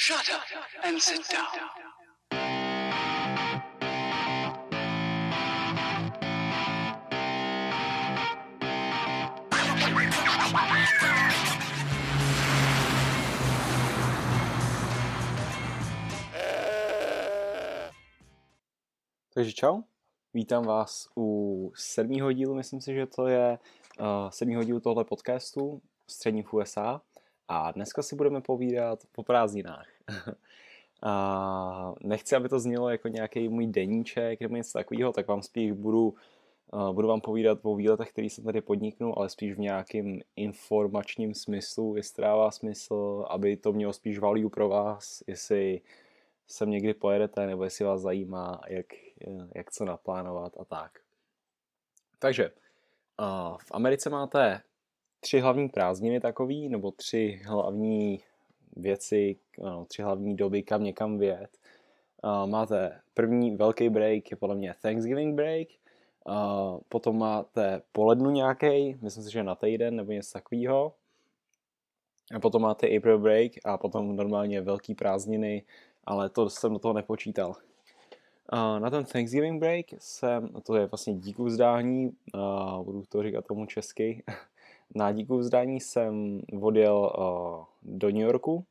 Shut up and sit down. Takže čau, vítám vás u sedmého dílu, myslím si, že to je uh, sedmého dílu tohle podcastu Střední v USA a dneska si budeme povídat po prázdninách. a nechci, aby to znělo jako nějaký můj deníček nebo něco takového, tak vám spíš budu, budu vám povídat o výletech, který jsem tady podniknul, ale spíš v nějakým informačním smyslu, jestli dává smysl, aby to mělo spíš value pro vás, jestli sem někdy pojedete, nebo jestli vás zajímá, jak, jak co naplánovat a tak. Takže v Americe máte tři hlavní prázdniny takový, nebo tři hlavní věci, no, tři hlavní doby, kam někam vyjet. Uh, máte první velký break, je podle mě Thanksgiving break, uh, potom máte polednu nějaký, myslím si, že na týden nebo něco takového. A potom máte April break a potom normálně velký prázdniny, ale to jsem do toho nepočítal. Uh, na ten Thanksgiving break jsem, to je vlastně díku vzdání, uh, budu to říkat tomu česky, na díku vzdání jsem odjel uh, do New Yorku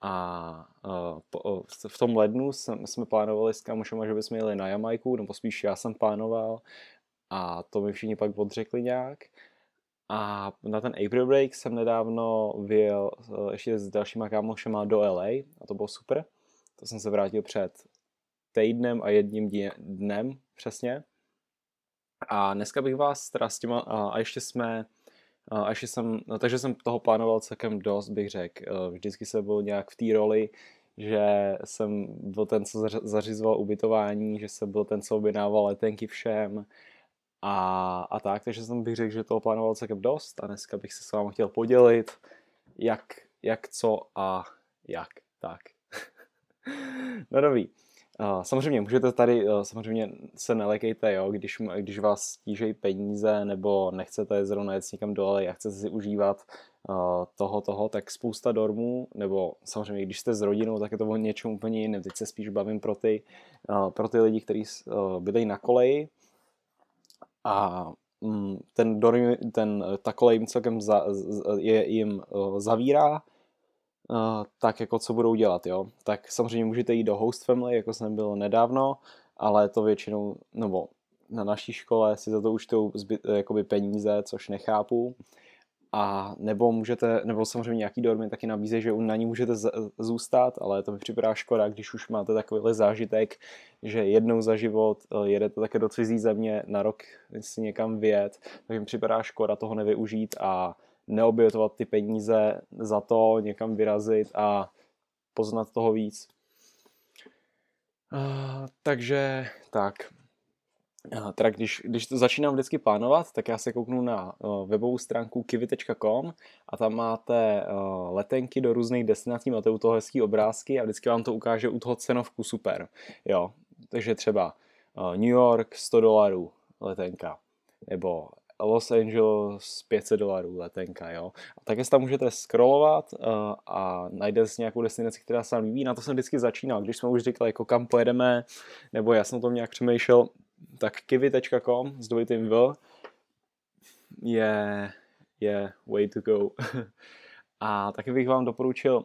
a uh, po, v tom lednu jsme plánovali s kamošema, že bychom jeli na Jamajku, nebo spíš já jsem plánoval a to mi všichni pak odřekli nějak. A na ten April break jsem nedávno vyjel ještě s dalšíma kámošema do LA a to bylo super. To jsem se vrátil před týdnem a jedním dnem přesně. A dneska bych vás teda s těma, a ještě jsme, a ještě jsem, no, takže jsem toho plánoval celkem dost, bych řekl. Vždycky jsem byl nějak v té roli, že jsem byl ten, co zařizoval ubytování, že jsem byl ten, co objednával letenky všem a, a tak, takže jsem bych řekl, že toho plánoval celkem dost a dneska bych se s vámi chtěl podělit, jak, jak co a jak, tak. no dobrý. Samozřejmě můžete tady, uh, samozřejmě se nelekejte, jo, když, když vás stížejí peníze nebo nechcete zrovna jet někam dole a chcete si užívat uh, toho, toho, tak spousta dormů, nebo samozřejmě když jste s rodinou, tak je to o něčem úplně jiném. Teď se spíš bavím pro ty, uh, pro ty lidi, kteří bydlejí na koleji a um, ten dorm, ten, ta kolej jim celkem za, je, jim zavírá, tak jako co budou dělat, jo. Tak samozřejmě můžete jít do host family, jako jsem byl nedávno, ale to většinou, nebo na naší škole si za to účtují jakoby peníze, což nechápu. A nebo můžete, nebo samozřejmě nějaký dormy taky nabízejí, že na ní můžete zůstat, ale to mi připadá škoda, když už máte takovýhle zážitek, že jednou za život e, jedete také do cizí země na rok si někam vyjet, tak mi připadá škoda toho nevyužít a neobětovat ty peníze za to, někam vyrazit a poznat toho víc. Uh, takže tak. Uh, teda když, když to začínám vždycky plánovat, tak já se kouknu na uh, webovou stránku kiwi.com a tam máte uh, letenky do různých destinací, máte u toho hezký obrázky a vždycky vám to ukáže u toho cenovku super. Jo, takže třeba uh, New York 100 dolarů letenka, nebo Los Angeles 500 dolarů letenka, jo. A také tam můžete scrollovat uh, a najdete si nějakou destinaci, která se vám líbí. Na to jsem vždycky začínal, když jsme už říkali, jako kam pojedeme, nebo já jsem to nějak přemýšlel, tak kiwi.com s dvojitým V je, je way to go. a taky bych vám doporučil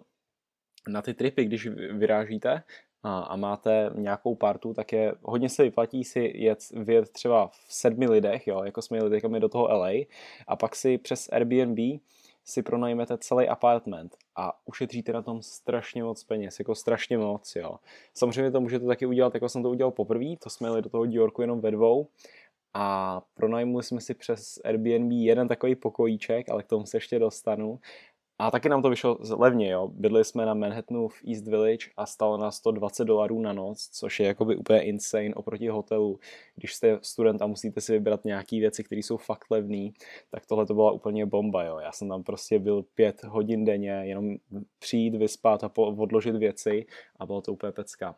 na ty tripy, když vyrážíte, a, máte nějakou partu, tak je hodně se vyplatí si jet, vyjet třeba v sedmi lidech, jo, jako jsme jeli teďka do toho LA, a pak si přes Airbnb si pronajmete celý apartment a ušetříte na tom strašně moc peněz, jako strašně moc, jo. Samozřejmě to můžete taky udělat, jako jsem to udělal poprvé, to jsme jeli do toho New Yorku jenom ve dvou. A pronajmuli jsme si přes Airbnb jeden takový pokojíček, ale k tomu se ještě dostanu a taky nám to vyšlo levně, jo. Bydli jsme na Manhattanu v East Village a stalo nás 120 dolarů na noc, což je jakoby úplně insane oproti hotelu. Když jste student a musíte si vybrat nějaké věci, které jsou fakt levné, tak tohle to byla úplně bomba, jo. Já jsem tam prostě byl pět hodin denně, jenom přijít, vyspat a odložit věci a bylo to úplně pecka.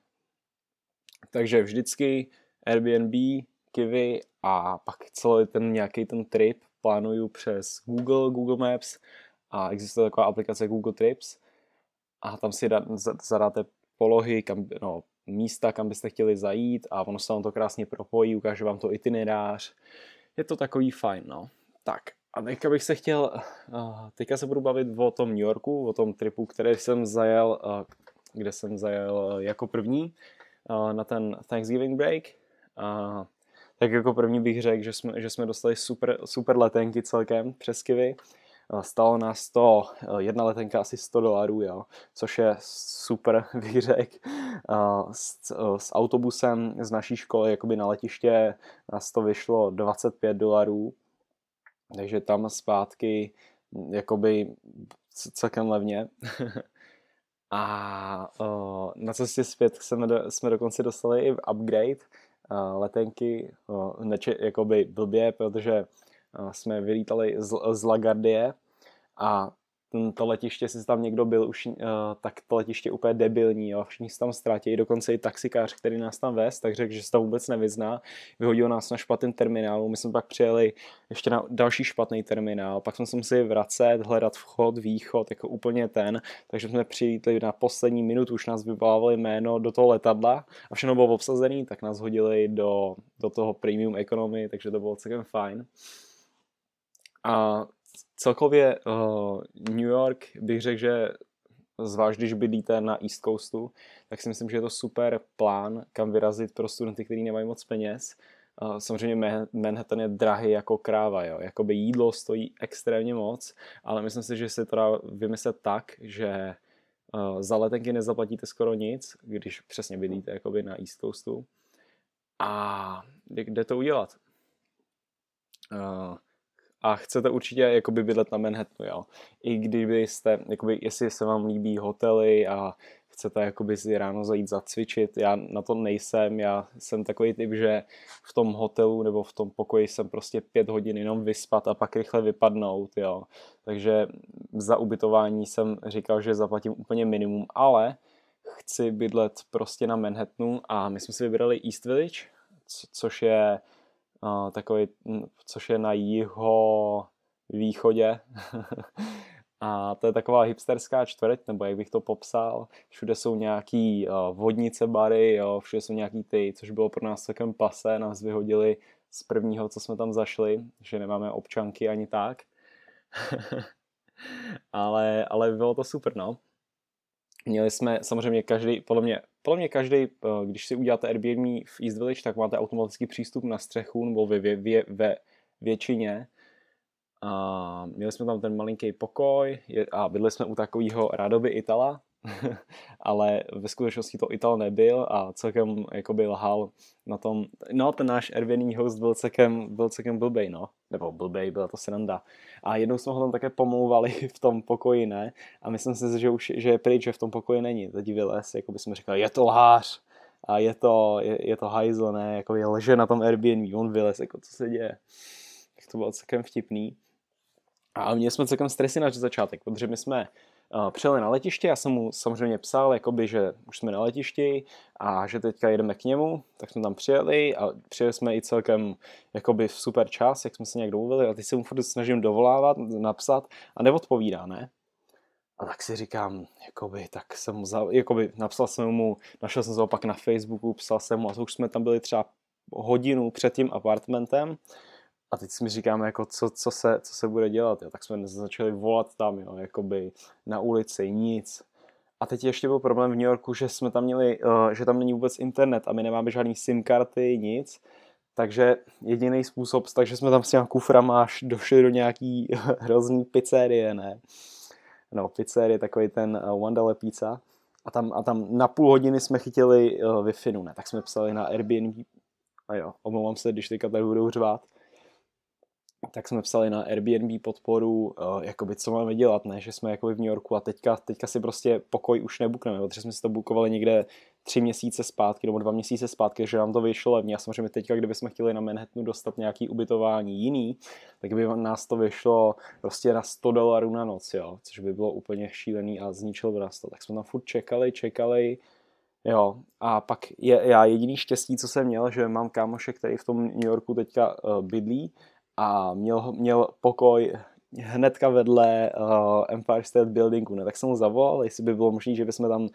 Takže vždycky Airbnb, Kiwi a pak celý ten nějaký ten trip plánuju přes Google, Google Maps, a existuje taková aplikace Google Trips a tam si zadáte polohy, kam, no, místa, kam byste chtěli zajít a ono se vám to krásně propojí, ukáže vám to itinerář. Je to takový fajn, no. Tak, a teďka bych se chtěl, teďka se budu bavit o tom New Yorku, o tom tripu, který jsem zajel, kde jsem zajel jako první na ten Thanksgiving break. Tak jako první bych řekl, že jsme, že jsme dostali super, super letenky celkem přes Kivy. Stalo nás to jedna letenka asi 100 dolarů, jo, což je super, bych řekl. S, s, autobusem z naší školy jakoby na letiště nás to vyšlo 25 dolarů, takže tam zpátky jakoby celkem levně. A na cestě zpět jsme, do, jsme dokonce dostali i upgrade letenky, uh, neče, jakoby blbě, protože jsme vylítali z, z Lagardie a to letiště, jestli tam někdo byl už, uh, tak to letiště je úplně debilní, jo. všichni se tam ztratí, dokonce i taxikář, který nás tam vez, tak řekl, že se tam vůbec nevyzná, vyhodil nás na špatném terminálu, my jsme pak přijeli ještě na další špatný terminál, pak jsme se museli vracet, hledat vchod, východ, jako úplně ten, takže jsme přijeli na poslední minutu, už nás vyvolávali jméno do toho letadla a všechno bylo obsazený, tak nás hodili do, do toho premium economy, takže to bylo celkem fajn. A celkově uh, New York bych řekl, že zvlášť když bydlíte na East Coastu, tak si myslím, že je to super plán, kam vyrazit pro studenty, kteří nemají moc peněz. Uh, samozřejmě Manhattan je drahý jako kráva, jo. Jakoby jídlo stojí extrémně moc, ale myslím si, že se to dá vymyslet tak, že uh, za letenky nezaplatíte skoro nic, když přesně bydlíte jakoby na East Coastu. A kde to udělat? Uh, a chcete určitě jakoby bydlet na Manhattanu, jo. I kdybyste, jakoby, jestli se vám líbí hotely a chcete jakoby si ráno zajít zacvičit, já na to nejsem, já jsem takový typ, že v tom hotelu nebo v tom pokoji jsem prostě pět hodin jenom vyspat a pak rychle vypadnout, jo. Takže za ubytování jsem říkal, že zaplatím úplně minimum, ale chci bydlet prostě na Manhattanu a my jsme si vybrali East Village, což je takový, což je na jiho východě. a to je taková hipsterská čtvrť, nebo jak bych to popsal. Všude jsou nějaký uh, vodnice bary, jo, všude jsou nějaký ty, což bylo pro nás celkem pase, nás vyhodili z prvního, co jsme tam zašli, že nemáme občanky ani tak. ale, ale bylo to super, no. Měli jsme samozřejmě každý, podle mě, podle mě každý, eh, když si uděláte Airbnb v East Village, tak máte automatický přístup na střechu nebo ve, ve, ve, ve většině. A měli jsme tam ten malinký pokoj a bydli jsme u takového rádoby Itala, ale ve skutečnosti to Ital nebyl a celkem jakoby lhal na tom, no ten náš Airbnb host byl celkem, byl celkem blbej, no, nebo blbej, byla to sranda. A jednou jsme ho tam také pomlouvali v tom pokoji, ne, a myslím si, že už, že je pryč, že v tom pokoji není, teď vylez, jako by jsme říkali, je to lhář, a je to, je, je to hajzl, ne, jako je lže na tom Airbnb, on vylez, jako co se děje. Tak to bylo celkem vtipný. A měli jsme celkem stresy na začátek, protože my jsme přijeli na letiště, já jsem mu samozřejmě psal, jakoby, že už jsme na letišti a že teďka jedeme k němu, tak jsme tam přijeli a přijeli jsme i celkem jakoby v super čas, jak jsme se nějak domluvili a teď se mu furt snažím dovolávat, napsat a neodpovídá, ne? A tak si říkám, jakoby, tak jsem mu, za, jakoby, napsal jsem mu, našel jsem se opak na Facebooku, psal jsem mu a už jsme tam byli třeba hodinu před tím apartmentem a teď si mi říkáme, jako co, co, se, co se bude dělat, jo. tak jsme začali volat tam, jo, jakoby na ulici, nic. A teď ještě byl problém v New Yorku, že jsme tam měli, uh, že tam není vůbec internet a my nemáme žádný SIM karty, nic. Takže jediný způsob, takže jsme tam s těma kuframa až došli do nějaký hrozný pizzerie, ne? No, pizzerie, takový ten uh, One Dollar Pizza. A tam, a tam na půl hodiny jsme chytili uh, Wi-Fi, ne? Tak jsme psali na Airbnb. A jo, omlouvám se, když teďka tady budou řvát tak jsme psali na Airbnb podporu, uh, jakoby co máme dělat, ne, že jsme jakoby v New Yorku a teďka, teďka si prostě pokoj už nebukneme, protože jsme si to bukovali někde tři měsíce zpátky nebo dva měsíce zpátky, že nám to vyšlo levně a samozřejmě teďka, kdybychom chtěli na Manhattanu dostat nějaký ubytování jiný, tak by nás to vyšlo prostě na 100 dolarů na noc, jo, což by bylo úplně šílený a zničilo by nás to. Tak jsme tam furt čekali, čekali, Jo, a pak je, já jediný štěstí, co jsem měl, že mám kámoše, který v tom New Yorku teďka uh, bydlí a měl, měl pokoj hnedka vedle uh, Empire State Buildingu, ne? tak jsem mu zavolal, jestli by bylo možné, že bychom tam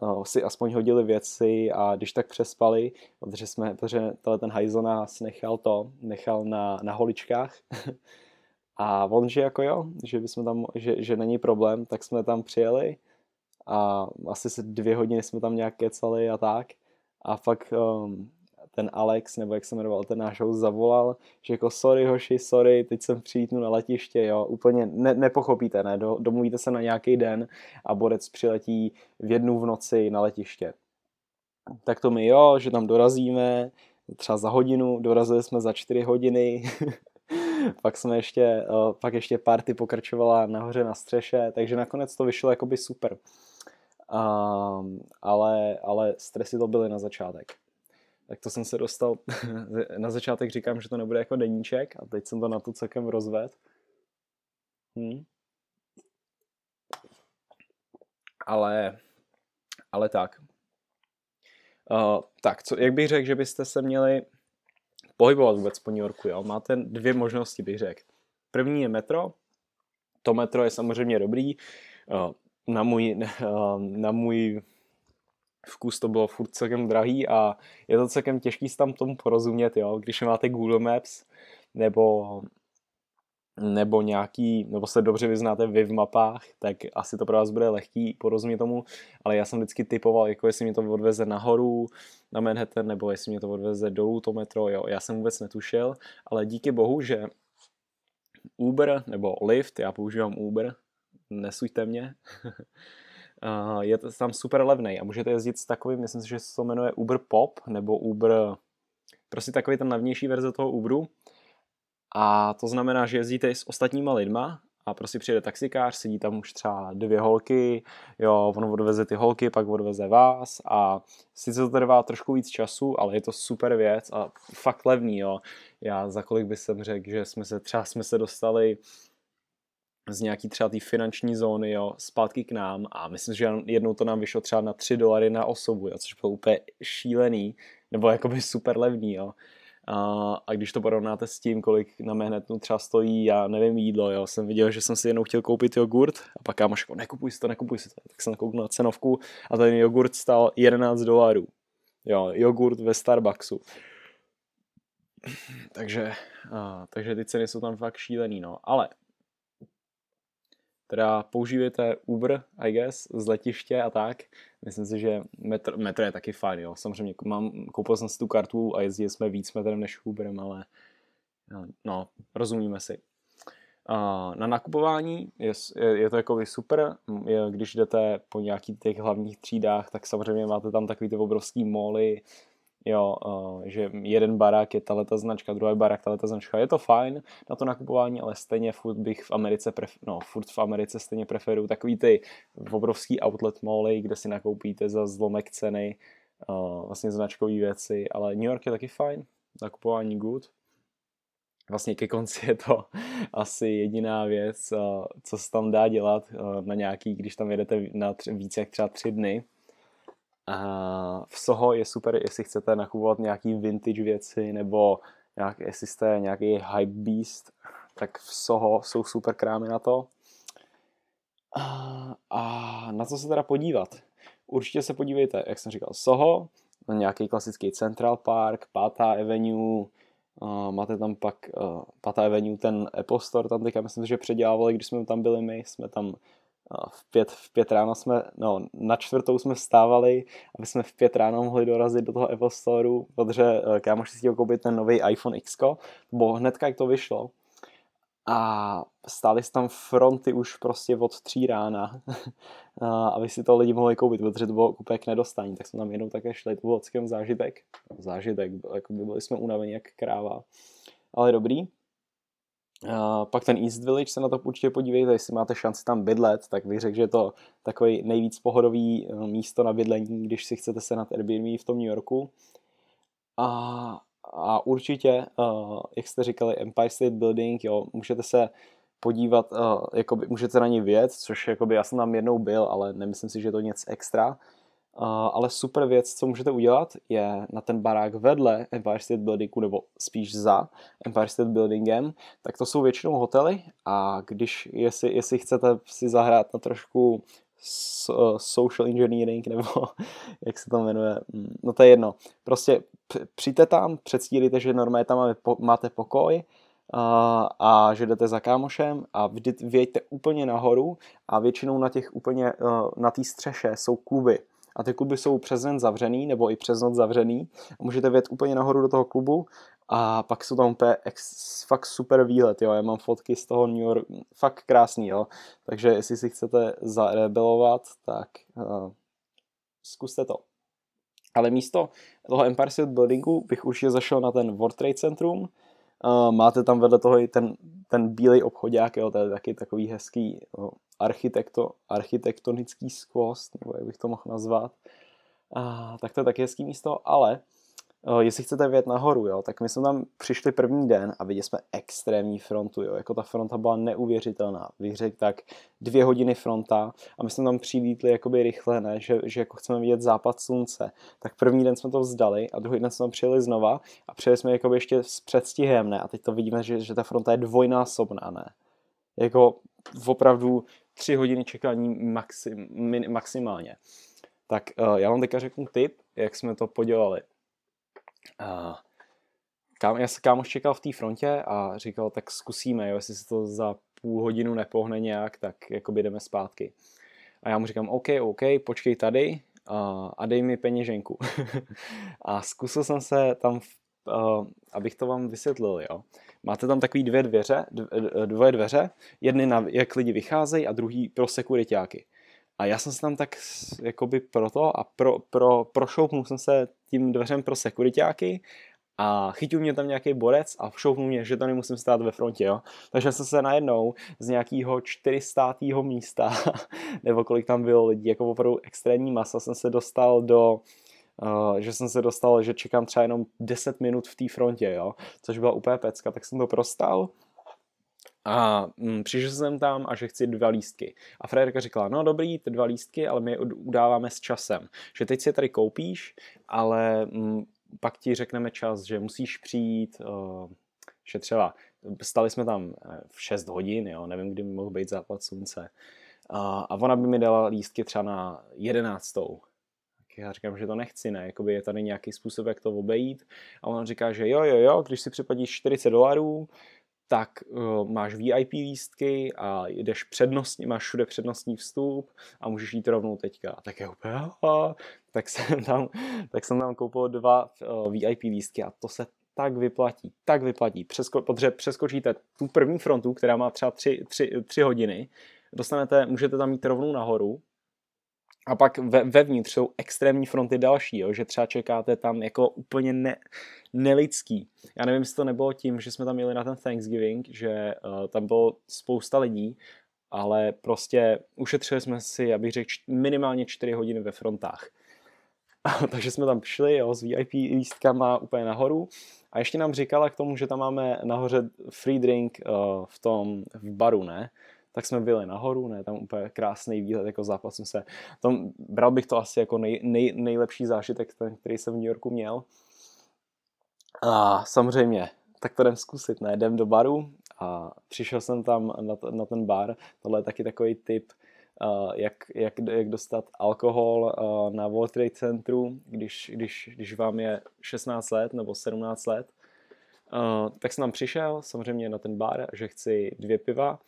uh, si aspoň hodili věci a když tak přespali, protože, jsme, protože ten hajzl nás nechal to, nechal na, na holičkách. a on, že jako jo, že, bychom tam, že, že není problém, tak jsme tam přijeli a asi se dvě hodiny jsme tam nějak kecali a tak. A pak um, ten Alex, nebo jak se jmenoval ten náš host, zavolal, že jako sorry hoši, sorry, teď jsem přijítnu na letiště, jo, úplně ne, nepochopíte, ne, Do, domluvíte se na nějaký den a borec přiletí v jednu v noci na letiště. Tak to my jo, že tam dorazíme, třeba za hodinu, dorazili jsme za čtyři hodiny, pak jsme ještě, eh, pak ještě party pokračovala nahoře na střeše, takže nakonec to vyšlo jakoby super. Um, ale, ale stresy to byly na začátek tak to jsem se dostal, na začátek říkám, že to nebude jako deníček a teď jsem to na to celkem rozved. Hm. Ale, ale tak. Uh, tak, co, jak bych řekl, že byste se měli pohybovat vůbec po New Yorku, jo? Máte dvě možnosti, bych řekl. První je metro. To metro je samozřejmě dobrý. Uh, na můj, uh, na můj vkus to bylo furt celkem drahý a je to celkem těžký s tam tomu porozumět, jo, když máte Google Maps nebo nebo nějaký, nebo se dobře vyznáte vy v mapách, tak asi to pro vás bude lehký porozumět tomu, ale já jsem vždycky typoval, jako jestli mě to odveze nahoru na Manhattan, nebo jestli mě to odveze dolů to metro, jo, já jsem vůbec netušil, ale díky bohu, že Uber nebo Lyft, já používám Uber, nesuďte mě, je to tam super levný a můžete jezdit s takovým, myslím si, že se to jmenuje Uber Pop nebo Uber, prostě takový ten levnější verze toho Uberu. A to znamená, že jezdíte s ostatníma lidma a prostě přijede taxikář, sedí tam už třeba dvě holky, jo, on odveze ty holky, pak odveze vás a sice to trvá trošku víc času, ale je to super věc a fakt levný, jo. Já za kolik bych jsem řekl, že jsme se třeba jsme se dostali z nějaký třeba té finanční zóny, jo, zpátky k nám a myslím, že jednou to nám vyšlo třeba na 3 dolary na osobu, jo, což bylo úplně šílený, nebo jakoby super levný, jo. A, a když to porovnáte s tím, kolik na Manhattanu třeba stojí, já nevím, jídlo, jo, jsem viděl, že jsem si jednou chtěl koupit jogurt a pak kámoš jako nekupuj si to, nekupuj si to, tak jsem kouknul na cenovku a ten jogurt stál 11 dolarů, jo, jogurt ve Starbucksu. Takže, a, takže ty ceny jsou tam fakt šílený, no, ale teda používejte Uber, I guess, z letiště a tak. Myslím si, že metro, metro je taky fajn, jo. Samozřejmě mám, koupil jsem si tu kartu a jezdili jsme víc metrem než Uberem, ale no, rozumíme si. Na nakupování je, je, je to jako super, je, když jdete po nějakých těch hlavních třídách, tak samozřejmě máte tam takový ty obrovský moly, jo, uh, že jeden barák je tato značka, druhý barák tato značka. Je to fajn na to nakupování, ale stejně furt bych v Americe, pref- no, furt v Americe stejně preferuju takový ty obrovský outlet mally, kde si nakoupíte za zlomek ceny uh, vlastně značkové věci, ale New York je taky fajn, nakupování good. Vlastně ke konci je to asi jediná věc, uh, co se tam dá dělat na nějaký, když tam jedete na tři, více jak třeba tři dny, v Soho je super, jestli chcete nakupovat nějaký vintage věci, nebo nějak, jestli jste nějaký hype beast, tak v Soho jsou super krámy na to. A na co se teda podívat? Určitě se podívejte, jak jsem říkal, Soho, nějaký klasický Central Park, Pátá Avenue, uh, máte tam pak uh, Pátá Avenue, ten Apple Store, tam teďka myslím, že předělávali, když jsme tam byli my, jsme tam v pět, v pět ráno jsme, no, na čtvrtou jsme vstávali, aby jsme v pět ráno mohli dorazit do toho Apple Storeu, protože eh, kámoš si chtěl koupit ten nový iPhone X, to bylo hnedka, jak to vyšlo. A stály tam fronty už prostě od tří rána, aby si to lidi mohli koupit, protože to bylo úplně k nedostání, tak jsme tam jednou také šli, to byl zážitek, zážitek, jako by byli jsme unavení jak kráva, ale dobrý. Pak ten East Village se na to určitě podívejte, jestli máte šanci tam bydlet, tak bych řekl, že je to takový nejvíc pohodový uh, místo na bydlení, když si chcete se na Airbnb v tom New Yorku. A, a určitě, uh, jak jste říkali, Empire State Building, jo, můžete se podívat, uh, jakoby, můžete na ní věc, což jakoby, já jsem tam jednou byl, ale nemyslím si, že je to něco extra. Ale super věc, co můžete udělat, je na ten barák vedle Empire State Buildingu, nebo spíš za Empire State Buildingem, tak to jsou většinou hotely a když, jestli, jestli chcete si zahrát na trošku social engineering, nebo jak se to jmenuje, mm, no to je jedno. Prostě přijďte tam, předstílíte, že normálně tam máte pokoj, a, že jdete za kámošem a vždy úplně nahoru a většinou na těch úplně, na té střeše jsou kluby a ty kluby jsou přes den zavřený nebo i přes noc zavřený. A můžete vět úplně nahoru do toho klubu. A pak jsou tam úplně ex, fakt super výlet, jo, já mám fotky z toho New York, fakt krásný, jo, takže jestli si chcete zarebelovat, tak uh, zkuste to. Ale místo toho Empire State Buildingu bych určitě zašel na ten World Trade Centrum, uh, máte tam vedle toho i ten, ten bílej obchodák, jo, to je taky takový hezký jo, architekto, architektonický skvost, nebo jak bych to mohl nazvat. Uh, tak to je taky hezký místo, ale jestli chcete vědět nahoru, jo, tak my jsme tam přišli první den a viděli jsme extrémní frontu, jo, jako ta fronta byla neuvěřitelná, bych řekl tak dvě hodiny fronta a my jsme tam přilítli jakoby rychle, ne, že, že jako chceme vidět západ slunce, tak první den jsme to vzdali a druhý den jsme tam přijeli znova a přijeli jsme jakoby ještě s předstihem, ne, a teď to vidíme, že, že ta fronta je dvojnásobná, ne, jako opravdu tři hodiny čekání maxim, min, maximálně. Tak uh, já vám teďka řeknu tip, jak jsme to podělali. Uh, kam, já se kámoš čekal v té frontě a říkal, tak zkusíme, jo, jestli se to za půl hodinu nepohne nějak, tak jako jdeme zpátky. A já mu říkám, OK, OK, počkej tady uh, a dej mi peněženku. a zkusil jsem se tam, uh, abych to vám vysvětlil, jo. Máte tam takový dvě dveře, dvoje dveře, jedny na, jak lidi vycházejí a druhý pro sekuritáky. A já jsem se tam tak jakoby proto a pro, pro, prošoupnul jsem se tím dveřem pro sekuritáky a chytil mě tam nějaký borec a všoupnul mě, že to nemusím stát ve frontě, jo. Takže jsem se najednou z nějakého 400. místa, nebo kolik tam bylo lidí, jako opravdu extrémní masa, jsem se dostal do Uh, že jsem se dostal, že čekám třeba jenom 10 minut v té frontě, jo, což byla úplně pecka, tak jsem to prostal a mm, přišel jsem tam a že chci dva lístky. A Frederika říkala, no dobrý, ty dva lístky, ale my je udáváme s časem. Že teď si je tady koupíš, ale mm, pak ti řekneme čas, že musíš přijít, uh, že třeba stali jsme tam eh, v 6 hodin, jo, nevím, kdy mohl být západ slunce. Uh, a ona by mi dala lístky třeba na 11. Tak já říkám, že to nechci, ne, jakoby je tady nějaký způsob, jak to obejít. A ona říká, že jo, jo, jo, když si připadíš 40 dolarů, tak uh, máš VIP lístky a jdeš přednostně, máš všude přednostní vstup a můžeš jít rovnou teďka. Tak je úplně, tak jsem tam, tak jsem tam koupil dva uh, VIP lístky a to se tak vyplatí, tak vyplatí, Přesko, protože přeskočíte tu první frontu, která má třeba tři, tři, tři hodiny, dostanete, můžete tam jít rovnou nahoru, a pak ve, vevnitř jsou extrémní fronty další, jo, že třeba čekáte tam jako úplně ne, nelidský. Já nevím, jestli to nebylo tím, že jsme tam měli na ten Thanksgiving, že uh, tam bylo spousta lidí, ale prostě ušetřili jsme si, abych řekl, minimálně 4 hodiny ve frontách. Takže jsme tam šli jo, s VIP lístkama úplně nahoru a ještě nám říkala k tomu, že tam máme nahoře free drink uh, v tom v baru, ne? Tak jsme byli nahoru, ne, tam úplně krásný výhled, jako západ jsem se, tam bral bych to asi jako nej, nej, nejlepší zážitek, ten, který jsem v New Yorku měl. A samozřejmě, tak to jdem zkusit, ne, jdem do baru a přišel jsem tam na, to, na ten bar, tohle je taky takový tip, Uh, jak, jak, jak dostat alkohol uh, na World Trade Centru, když, když, když vám je 16 let nebo 17 let. Uh, tak jsem tam přišel, samozřejmě na ten bar, že chci dvě piva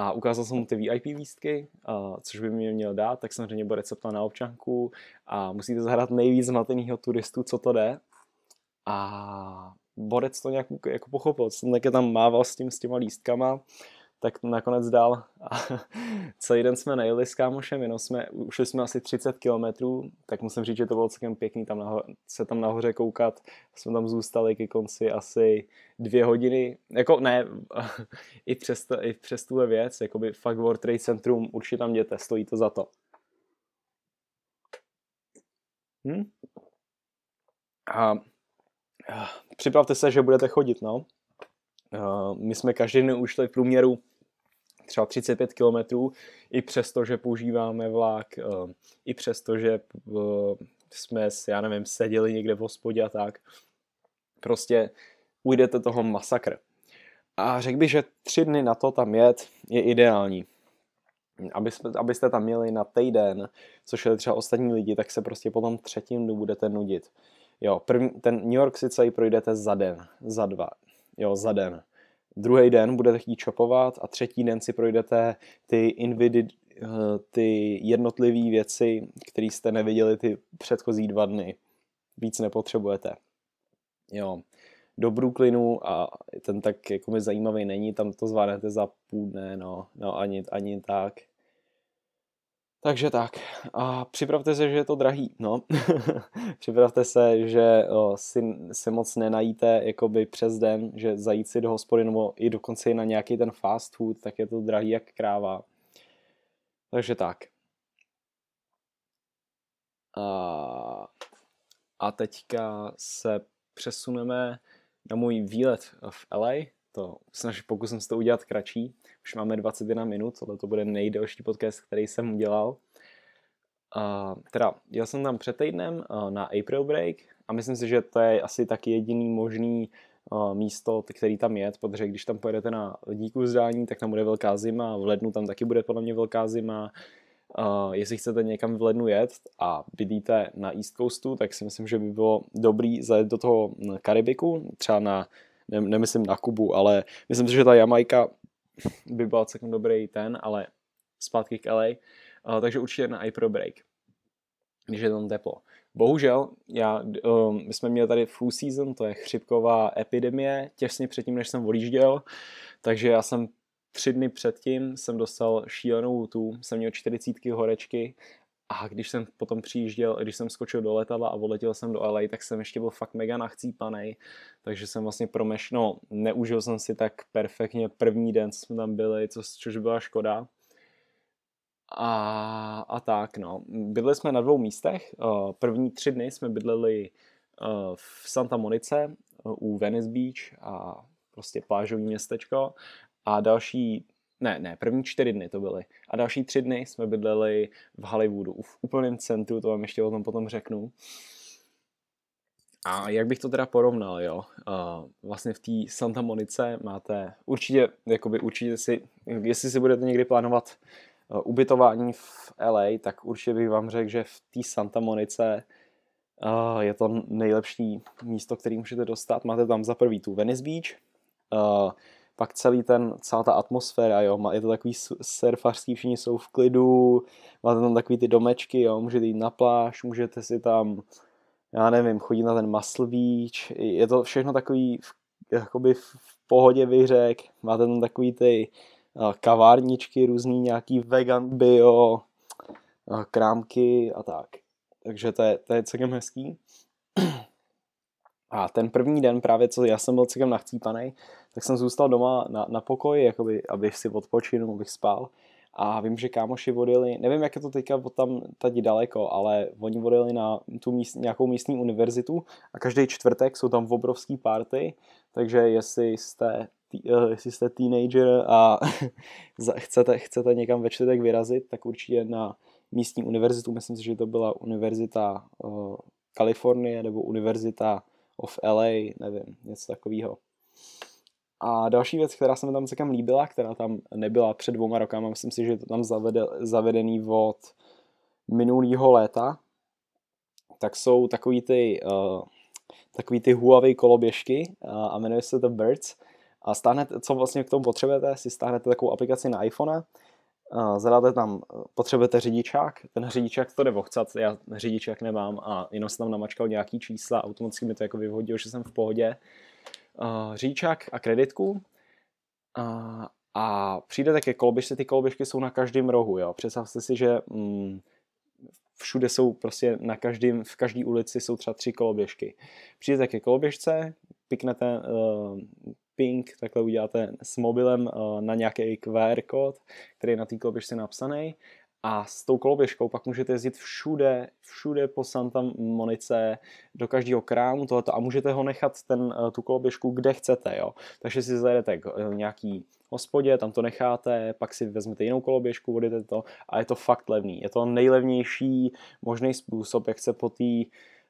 a ukázal jsem mu ty VIP lístky, což by mi měl dát, tak samozřejmě bude recepta na občanku. A musíte zahrát nejvíc zmatenýho turistu, co to jde. A Borec to nějak jako pochopil, jsem taky tam mával s, tím, s těma lístkama tak nakonec dal. A celý den jsme nejeli s kámošem, jenom jsme, ušli jsme asi 30 kilometrů, tak musím říct, že to bylo celkem pěkný tam naho- se tam nahoře koukat. Jsme tam zůstali ke konci asi dvě hodiny. Jako ne, i přes, to, i přes tuhle věc, jakoby fakt World Trade Centrum, určitě tam jděte, stojí to za to. Hm? A připravte se, že budete chodit, no. My jsme každý den ušli v průměru třeba 35 km, i přesto, že používáme vlak, i přesto, že uh, jsme, já nevím, seděli někde v hospodě a tak, prostě ujdete toho masakr. A řekl bych, že tři dny na to tam jet je ideální. Aby, abyste tam měli na týden, což je třeba ostatní lidi, tak se prostě potom třetím dnu budete nudit. Jo, první, ten New York celý projdete za den, za dva, jo, za den. Druhý den budete chtít čopovat a třetí den si projdete ty, invidi, eh, ty jednotlivé věci, které jste neviděli ty předchozí dva dny. Víc nepotřebujete. Jo do Brooklynu a ten tak jako mi zajímavý není, tam to zvládnete za půl dne, no, no ani, ani tak. Takže tak. A připravte se, že je to drahý. No. připravte se, že o, si, si moc nenajíte jakoby přes den, že zajít si do hospody nebo i dokonce i na nějaký ten fast food, tak je to drahý jak kráva. Takže tak. A, a teďka se přesuneme na můj výlet v LA, to snažím, pokusím se to udělat kratší, už máme 21 minut, tohle to bude nejdelší podcast, který jsem udělal. Uh, teda, jel jsem tam před týdnem uh, na April Break a myslím si, že to je asi taky jediný možný uh, místo, který tam je, protože když tam pojedete na díku zdání, tak tam bude velká zima, v lednu tam taky bude podle mě velká zima, Uh, jestli chcete někam v lednu jet a bydlíte na East Coastu, tak si myslím, že by bylo dobrý zajet do toho Karibiku, třeba na, ne, nemyslím na Kubu, ale myslím si, že ta Jamajka by byla celkem dobrý ten, ale zpátky k LA, uh, takže určitě na iPro Break, když je tam teplo. Bohužel, já, um, my jsme měli tady flu season, to je chřipková epidemie, těsně předtím, než jsem odjížděl, takže já jsem tři dny předtím jsem dostal šílenou tu, jsem měl 40 horečky a když jsem potom přijížděl, když jsem skočil do letadla a odletěl jsem do LA, tak jsem ještě byl fakt mega nachcípaný, takže jsem vlastně promeš, no, neužil jsem si tak perfektně první den, co jsme tam byli, co, což byla škoda. A, a tak, no. Bydleli jsme na dvou místech. Eh, první tři dny jsme bydleli eh, v Santa Monice eh, u Venice Beach a prostě plážový městečko a další, ne, ne, první čtyři dny to byly. A další tři dny jsme bydleli v Hollywoodu, v úplném centru, to vám ještě o tom potom řeknu. A jak bych to teda porovnal, jo? Uh, vlastně v té Santa Monice máte určitě, jakoby určitě si, jestli si budete někdy plánovat uh, ubytování v LA, tak určitě bych vám řekl, že v té Santa Monice uh, je to nejlepší místo, který můžete dostat. Máte tam za prvý tu Venice Beach, uh, pak celý ten, celá ta atmosféra, jo, je to takový surfařský, všichni jsou v klidu, máte tam takový ty domečky, jo, můžete jít na pláž, můžete si tam, já nevím, chodit na ten Beach, je to všechno takový, jakoby v pohodě bych máte tam takový ty kavárničky, různý nějaký vegan bio, krámky a tak. Takže to je, to je celkem hezký. A ten první den právě, co já jsem byl celkem nachcípaný, tak jsem zůstal doma na, na pokoji, jakoby, abych si odpočinul, abych spal. A vím, že kámoši vodili, nevím, jak je to teďka od tam tady daleko, ale oni vodili na tu míst, nějakou místní univerzitu a každý čtvrtek jsou tam obrovský party, takže jestli jste, tý, uh, jestli jste teenager a chcete, chcete někam ve čtvrtek vyrazit, tak určitě na místní univerzitu, myslím si, že to byla univerzita uh, Kalifornie nebo univerzita of LA, nevím, něco takového. A další věc, která se mi tam celkem líbila, která tam nebyla před dvouma rokama, myslím si, že je to tam zavede, zavedený od minulého léta, tak jsou takový ty, uh, takový ty Huawei koloběžky uh, a jmenuje se to Birds. A stáhnete, co vlastně k tomu potřebujete, si stáhnete takovou aplikaci na iPhone, zadáte tam, potřebujete řidičák, ten řidičák to jde vochcat, já řidičák nemám a jenom jsem tam namačkal nějaký čísla, automaticky mi to jako vyhodil, že jsem v pohodě uh, říčák a kreditku uh, a přijdete ke koloběžce, ty koloběžky jsou na každém rohu, jo. Představte si, že mm, všude jsou prostě na každém, v každé ulici jsou třeba tři koloběžky. Přijdete ke koloběžce, piknete ping, takhle uděláte s mobilem uh, na nějaký QR kód, který je na té koloběžce napsaný a s tou koloběžkou pak můžete jezdit všude, všude po Santa Monice, do každého krámu tohoto a můžete ho nechat ten, eh, tu koloběžku kde chcete, jo. Takže si zajedete k eh, nějaký hospodě, tam to necháte, pak si vezmete jinou koloběžku, vodíte to a je to fakt levný. Je to nejlevnější možný způsob, jak se po té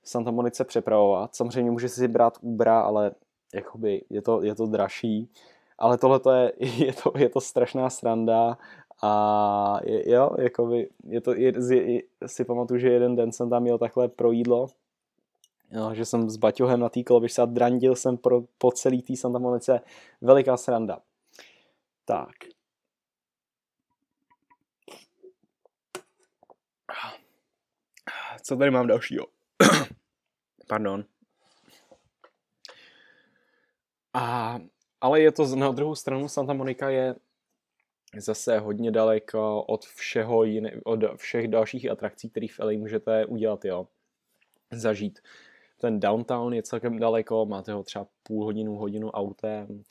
Santa Monice přepravovat. Samozřejmě může si brát Ubera, ale jakoby je to, je to dražší. Ale tohle je, je, to, je to strašná sranda a je, jo, jakoby, je to, je, je, si pamatuju, že jeden den jsem tam měl takhle pro jídlo, jo, že jsem s Baťohem na té koloběžce a drandil jsem pro, po celý té Santa Monice. Veliká sranda. Tak. Co tady mám dalšího? Pardon. A, ale je to na druhou stranu Santa Monica je zase hodně daleko od všeho jiné, od všech dalších atrakcí, které v LA můžete udělat, jo. Zažít. Ten downtown je celkem daleko, máte ho třeba půl hodinu, hodinu autem,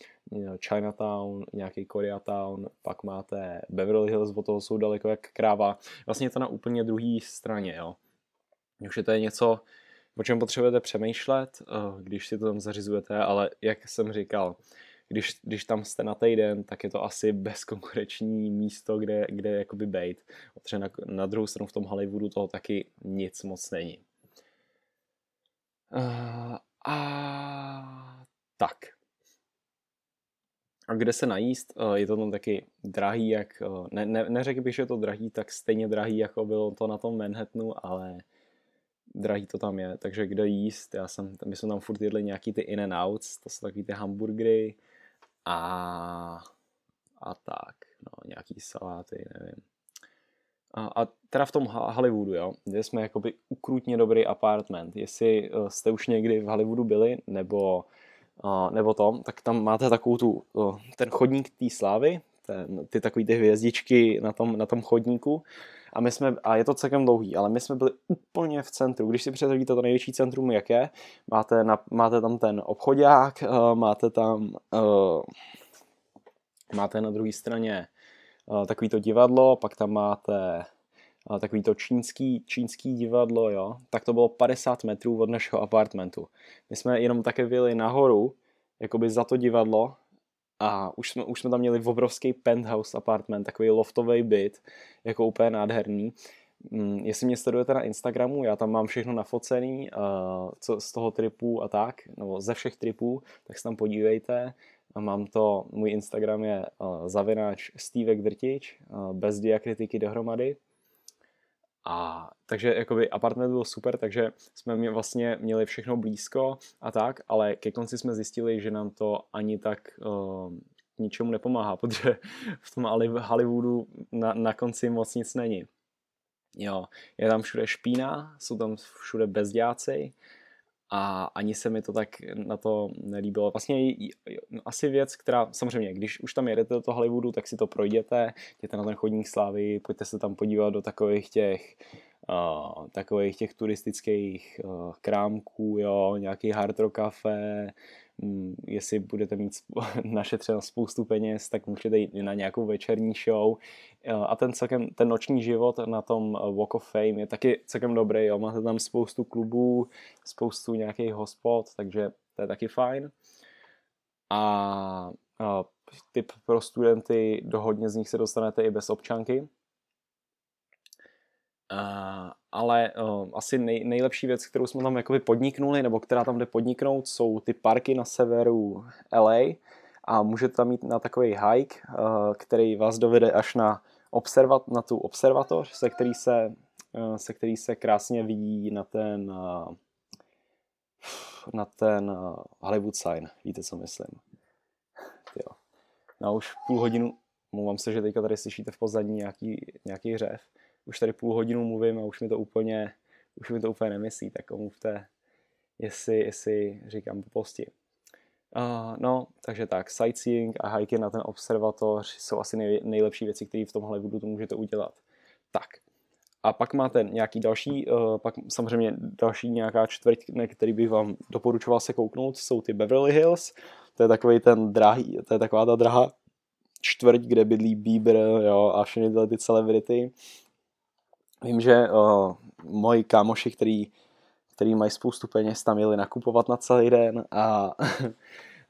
Chinatown, nějaký Koreatown, pak máte Beverly Hills, od toho jsou daleko jak kráva. Vlastně je to na úplně druhé straně, jo. Je to je něco, o čem potřebujete přemýšlet, eh, když si to tam zařizujete, ale jak jsem říkal, když, když tam jste na týden, tak je to asi bezkonkurenční místo, kde, kde jakoby bejt. Protože na, na druhou stranu v tom Hollywoodu toho taky nic moc není. Uh, a tak. A kde se najíst? Uh, je to tam taky drahý, jak, ne, ne, neřekl bych, že je to drahý, tak stejně drahý, jako bylo to na tom Manhattanu, ale drahý to tam je, takže kde jíst, já jsem, my jsme tam furt jedli nějaký ty in and outs, to jsou takový ty hamburgery a, a tak, no, nějaký saláty, nevím. A, a teda v tom Hollywoodu, jo, kde jsme jakoby ukrutně dobrý apartment. Jestli uh, jste už někdy v Hollywoodu byli, nebo, uh, nebo to, tak tam máte takovou tu, uh, ten chodník té slávy, ten, ty takové ty hvězdičky na tom, na tom chodníku a my jsme, a je to celkem dlouhý, ale my jsme byli úplně v centru. Když si představíte to největší centrum, jak je, máte, na, máte tam ten obchodák, uh, máte tam, uh, máte na druhé straně uh, takový to divadlo, pak tam máte uh, takový to čínský, čínský divadlo, jo, tak to bylo 50 metrů od našeho apartmentu. My jsme jenom také byli nahoru, jakoby za to divadlo a už jsme, už jsme tam měli obrovský penthouse apartment, takový loftový byt, jako úplně nádherný. Mm, jestli mě sledujete na Instagramu, já tam mám všechno nafocený, uh, co z toho tripu a tak, nebo ze všech tripů, tak se tam podívejte. Mám to, můj Instagram je uh, zavináč Stevek Drtič, uh, bez diakritiky dohromady. A takže jakoby apartment byl super, takže jsme mě vlastně měli všechno blízko a tak, ale ke konci jsme zjistili, že nám to ani tak uh, ničemu nepomáhá, protože v tom Hollywoodu na, na konci moc nic není. Jo, je tam všude špína, jsou tam všude bezděáci a ani se mi to tak na to nelíbilo. Vlastně asi věc, která, samozřejmě, když už tam jedete do toho Hollywoodu, tak si to projděte, jděte na ten chodník slávy, pojďte se tam podívat do takových těch uh, takových těch turistických uh, krámků, jo, nějaký hard rock cafe, um, jestli budete mít našetřeno spoustu peněz, tak můžete jít na nějakou večerní show. Uh, a ten, celkem, ten noční život na tom Walk of Fame je taky celkem dobrý, jo, máte tam spoustu klubů, spoustu nějakých hospod, takže to je taky fajn. A uh, typ pro studenty, do hodně z nich se dostanete i bez občanky, Uh, ale uh, asi nej, nejlepší věc, kterou jsme tam jakoby podniknuli, nebo která tam jde podniknout, jsou ty parky na severu LA a můžete tam mít na takový hike, uh, který vás dovede až na, observat, na tu observatoř, se který se, uh, se který se krásně vidí na ten uh, na ten uh, Hollywood sign, víte, co myslím. Jo. Na už půl hodinu, mluvám se, že teďka tady slyšíte v pozadí nějaký, nějaký řev, už tady půl hodinu mluvím a už mi to úplně, už mi to úplně nemyslí, tak omluvte, jestli, jestli říkám posti. Uh, no, takže tak, sightseeing a hiking na ten observatoř jsou asi nej, nejlepší věci, které v tomhle budu můžete udělat. Tak, a pak máte nějaký další, uh, pak samozřejmě další nějaká čtvrť, na který bych vám doporučoval se kouknout, jsou ty Beverly Hills. To je takový ten drahý, to je taková ta drahá čtvrť, kde bydlí Bieber jo, a všechny tyhle ty celebrity. Vím, že uh, moji kámoši, který, který mají spoustu peněz, tam jeli nakupovat na celý den a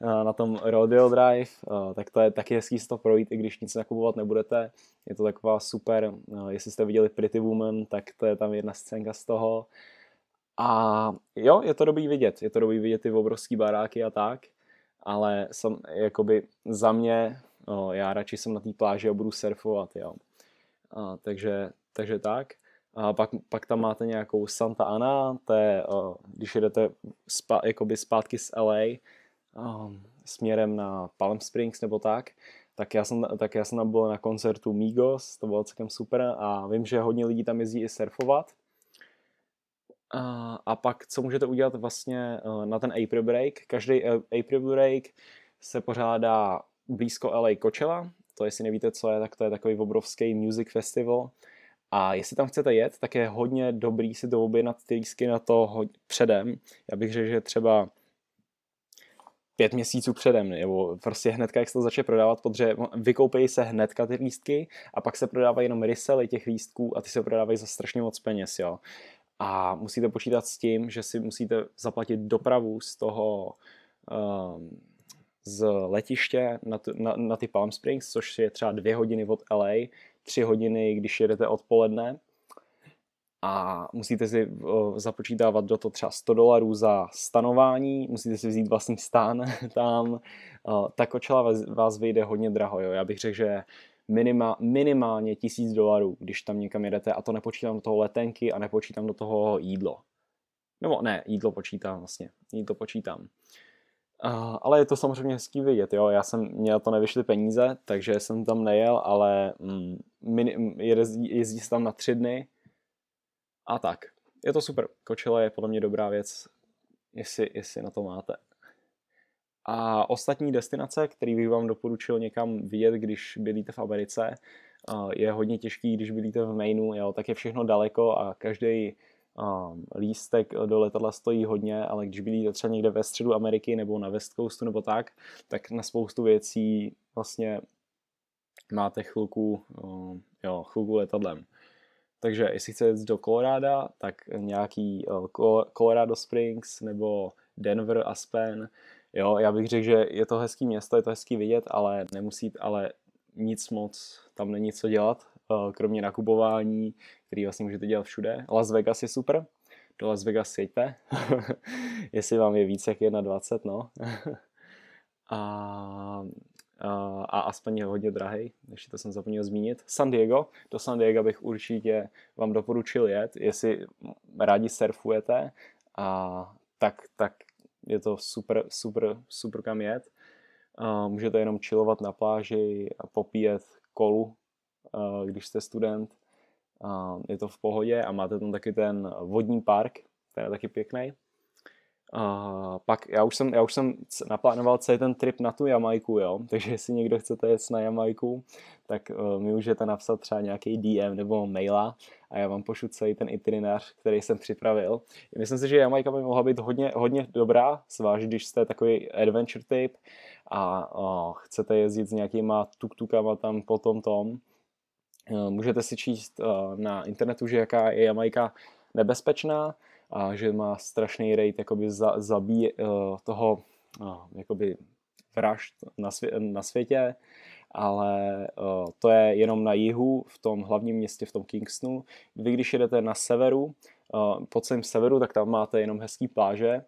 na tom Rodeo Drive, tak to je taky hezký si to projít, i když nic nakupovat nebudete. Je to taková super, jestli jste viděli Pretty Woman, tak to je tam jedna scénka z toho. A jo, je to dobrý vidět, je to dobrý vidět ty obrovský baráky a tak, ale sam, jakoby za mě, já radši jsem na té pláži a budu surfovat, jo. A, takže, takže tak. A pak, pak tam máte nějakou Santa Ana, to je, o, když jedete spa, jakoby zpátky z LA o, směrem na Palm Springs nebo tak, tak já, jsem, tak já jsem tam byl na koncertu Migos, to bylo celkem super a vím, že hodně lidí tam jezdí i surfovat, a, a pak, co můžete udělat vlastně eh, na ten April Break? Každý eh, April Break se pořádá blízko LA Coachella, to jestli nevíte, co je, tak to je takový obrovský music festival. A jestli tam chcete jet, tak je hodně dobrý si to objednat ty lístky na to předem. Já bych řekl, že třeba pět měsíců předem, nebo prostě hnedka, jak se to začne prodávat, protože vykoupejí se hnedka ty lístky a pak se prodávají jenom resely těch lístků a ty se prodávají za strašně moc peněz, jo a musíte počítat s tím, že si musíte zaplatit dopravu z toho um, z letiště na, tu, na, na ty Palm Springs, což je třeba dvě hodiny od LA, tři hodiny, když jedete odpoledne a musíte si započítávat do toho třeba 100 dolarů za stanování, musíte si vzít vlastní stán tam, ta kočela vás, vyjde hodně draho, jo. já bych řekl, že minima, minimálně tisíc dolarů, když tam někam jedete a to nepočítám do toho letenky a nepočítám do toho jídlo. Nebo ne, jídlo počítám vlastně, jídlo počítám. Uh, ale je to samozřejmě hezký vidět, jo. Já jsem, měl to nevyšly peníze, takže jsem tam nejel, ale mm, mini, jezdí, jezdí se tam na tři dny a tak. Je to super. Kočela je podle mě dobrá věc, jestli, jestli na to máte. A ostatní destinace, které bych vám doporučil někam vidět, když bydlíte v Americe, je hodně těžký, když bydlíte v Mainu, jo, tak je všechno daleko a každý um, lístek do letadla stojí hodně, ale když bydlíte třeba někde ve středu Ameriky nebo na West Coastu nebo tak, tak na spoustu věcí vlastně máte chvilku, um, jo, chvilku letadlem. Takže jestli chcete jít do Colorado, tak nějaký uh, Colorado Springs nebo Denver, Aspen, Jo, já bych řekl, že je to hezký město, je to hezký vidět, ale nemusí, ale nic moc tam není co dělat, eh, kromě nakupování, který vlastně můžete dělat všude. Las Vegas je super, do Las Vegas jeďte, jestli vám je více jak 21, no. a, a, a aspoň je hodně drahý, ještě to jsem zapomněl zmínit. San Diego, do San Diego bych určitě vám doporučil jet, jestli rádi surfujete, a tak, tak je to super, super, super kam jet. Uh, můžete jenom chillovat na pláži a popíjet kolu, když jste student. Je to v pohodě a máte tam taky ten vodní park, ten je taky pěkný. A pak já už, jsem, já už jsem naplánoval celý ten trip na tu Jamajku, jo, takže jestli někdo chcete jet na Jamajku, tak uh, mi můžete napsat třeba nějaký DM nebo maila a já vám pošlu celý ten itinerář, který jsem připravil. Myslím si, že Jamajka by mohla být hodně, hodně dobrá, zvlášť když jste takový adventure typ a uh, chcete jezdit s nějakýma tuktukama tam po tom tom. Uh, můžete si číst uh, na internetu, že jaká je Jamajka nebezpečná, a že má strašný rate jakoby za, zabí uh, toho jakoby vražd na, svě, na světě, ale to je jenom na jihu, v tom hlavním městě, v tom Kingstonu. Vy když jedete na severu, po celém severu, tak tam máte jenom hezký pláže,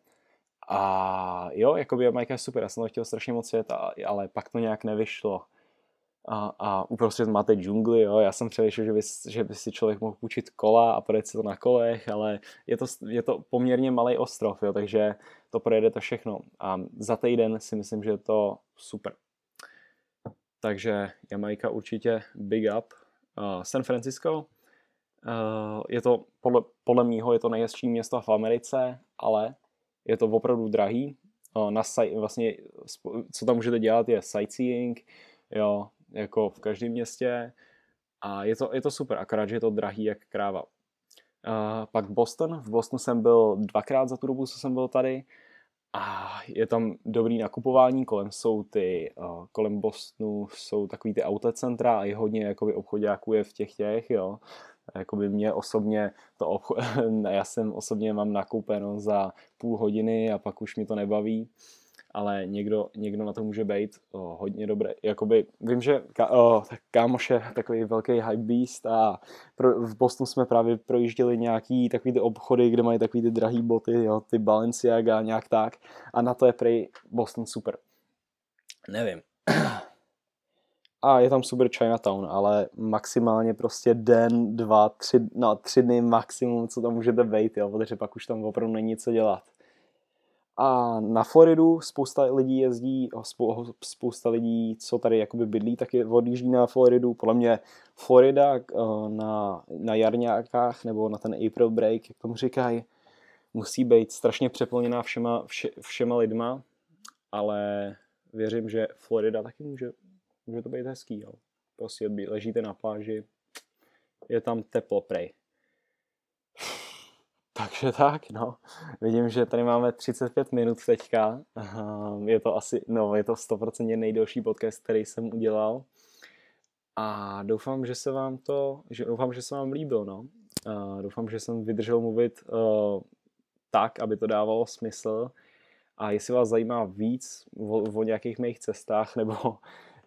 a jo, jakoby Jamaica je super, já jsem to chtěl strašně moc svět, ale pak to nějak nevyšlo a, a uprostřed máte džungli, jo. Já jsem přemýšlel, že by, že by si člověk mohl půjčit kola a projet si to na kolech, ale je to, je to poměrně malý ostrov, jo, takže to projede všechno. A za týden si myslím, že je to super. Takže Jamajka určitě big up. Uh, San Francisco, uh, je to podle, podle mýho je to nejhezčí město v Americe, ale je to opravdu drahý. Uh, na, vlastně, co tam můžete dělat je sightseeing, jo, jako v každém městě a je to, je to super, akorát, že je to drahý jak kráva. Uh, pak Boston, v Bostonu jsem byl dvakrát za tu dobu, co jsem byl tady a je tam dobrý nakupování, kolem jsou ty, uh, kolem Bostonu jsou takový ty autocentra a je hodně jakoby obchodáků je v těch těch, jo. Jakoby mě osobně to obcho- já jsem osobně mám nakoupeno za půl hodiny a pak už mi to nebaví ale někdo, někdo na to může být oh, hodně dobrý. Jakoby, vím, že ka, oh, tak kámoš je takový velký hype beast a pro, v Bostonu jsme právě projížděli nějaký takový ty obchody, kde mají takový ty drahý boty, jo, ty Balenciaga, nějak tak a na to je prej Boston super. Nevím. A je tam super Chinatown, ale maximálně prostě den, dva, tři, no, tři dny maximum, co tam můžete být, jo, protože pak už tam opravdu není co dělat. A na Floridu spousta lidí jezdí, spousta lidí, co tady jakoby bydlí, taky odjíždí na Floridu. Podle mě Florida eh, na, na jarňákách nebo na ten April break, jak tomu říkají, musí být strašně přeplněná všema, vše, všema lidma, ale věřím, že Florida taky může, může to být hezký. Jo. Prostě ležíte na pláži, je tam teplo prej. Takže tak, no. Vidím, že tady máme 35 minut teďka. Je to asi, no, je to 100% nejdelší podcast, který jsem udělal. A doufám, že se vám to, že doufám, že se vám líbil, no. Doufám, že jsem vydržel mluvit uh, tak, aby to dávalo smysl. A jestli vás zajímá víc o, o nějakých mých cestách nebo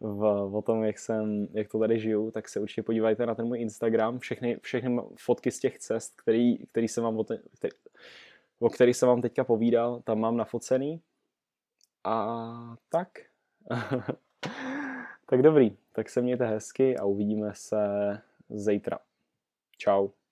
v, o tom, jak, jsem, jak to tady žiju, tak se určitě podívejte na ten můj Instagram. Všechny, všechny fotky z těch cest, který, který jsem vám o, ten, který, o který jsem vám teďka povídal, tam mám nafocený. A tak. tak dobrý, tak se mějte hezky a uvidíme se zítra. Ciao.